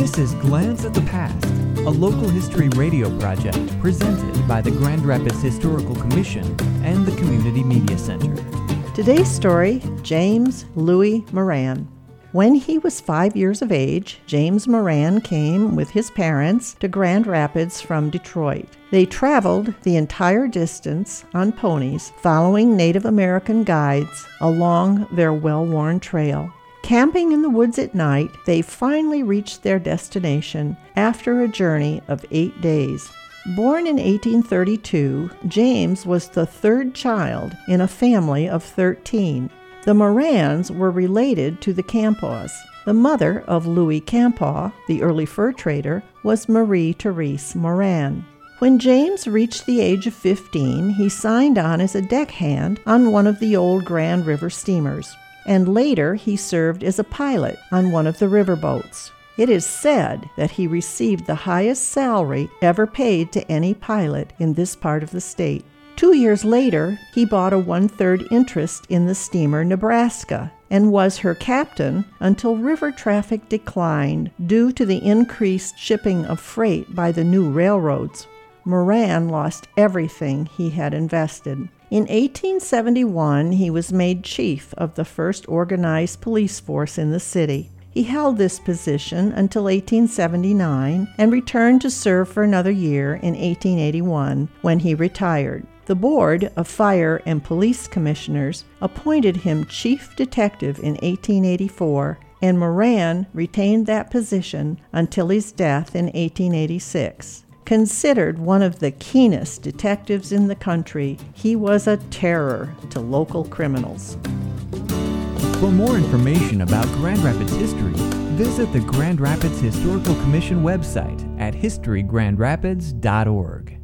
This is Glance at the Past, a local history radio project presented by the Grand Rapids Historical Commission and the Community Media Center. Today's story James Louis Moran. When he was five years of age, James Moran came with his parents to Grand Rapids from Detroit. They traveled the entire distance on ponies, following Native American guides along their well worn trail. Camping in the woods at night, they finally reached their destination after a journey of eight days. Born in 1832, James was the third child in a family of 13. The Morans were related to the Campaus. The mother of Louis Campau, the early fur trader, was Marie Therese Moran. When James reached the age of 15, he signed on as a deckhand on one of the old Grand River steamers and later he served as a pilot on one of the riverboats. It is said that he received the highest salary ever paid to any pilot in this part of the state. Two years later, he bought a one third interest in the steamer Nebraska and was her captain until river traffic declined due to the increased shipping of freight by the new railroads. Moran lost everything he had invested. In 1871, he was made chief of the first organized police force in the city. He held this position until 1879 and returned to serve for another year in 1881 when he retired. The Board of Fire and Police Commissioners appointed him chief detective in 1884, and Moran retained that position until his death in 1886. Considered one of the keenest detectives in the country, he was a terror to local criminals. For more information about Grand Rapids history, visit the Grand Rapids Historical Commission website at historygrandrapids.org.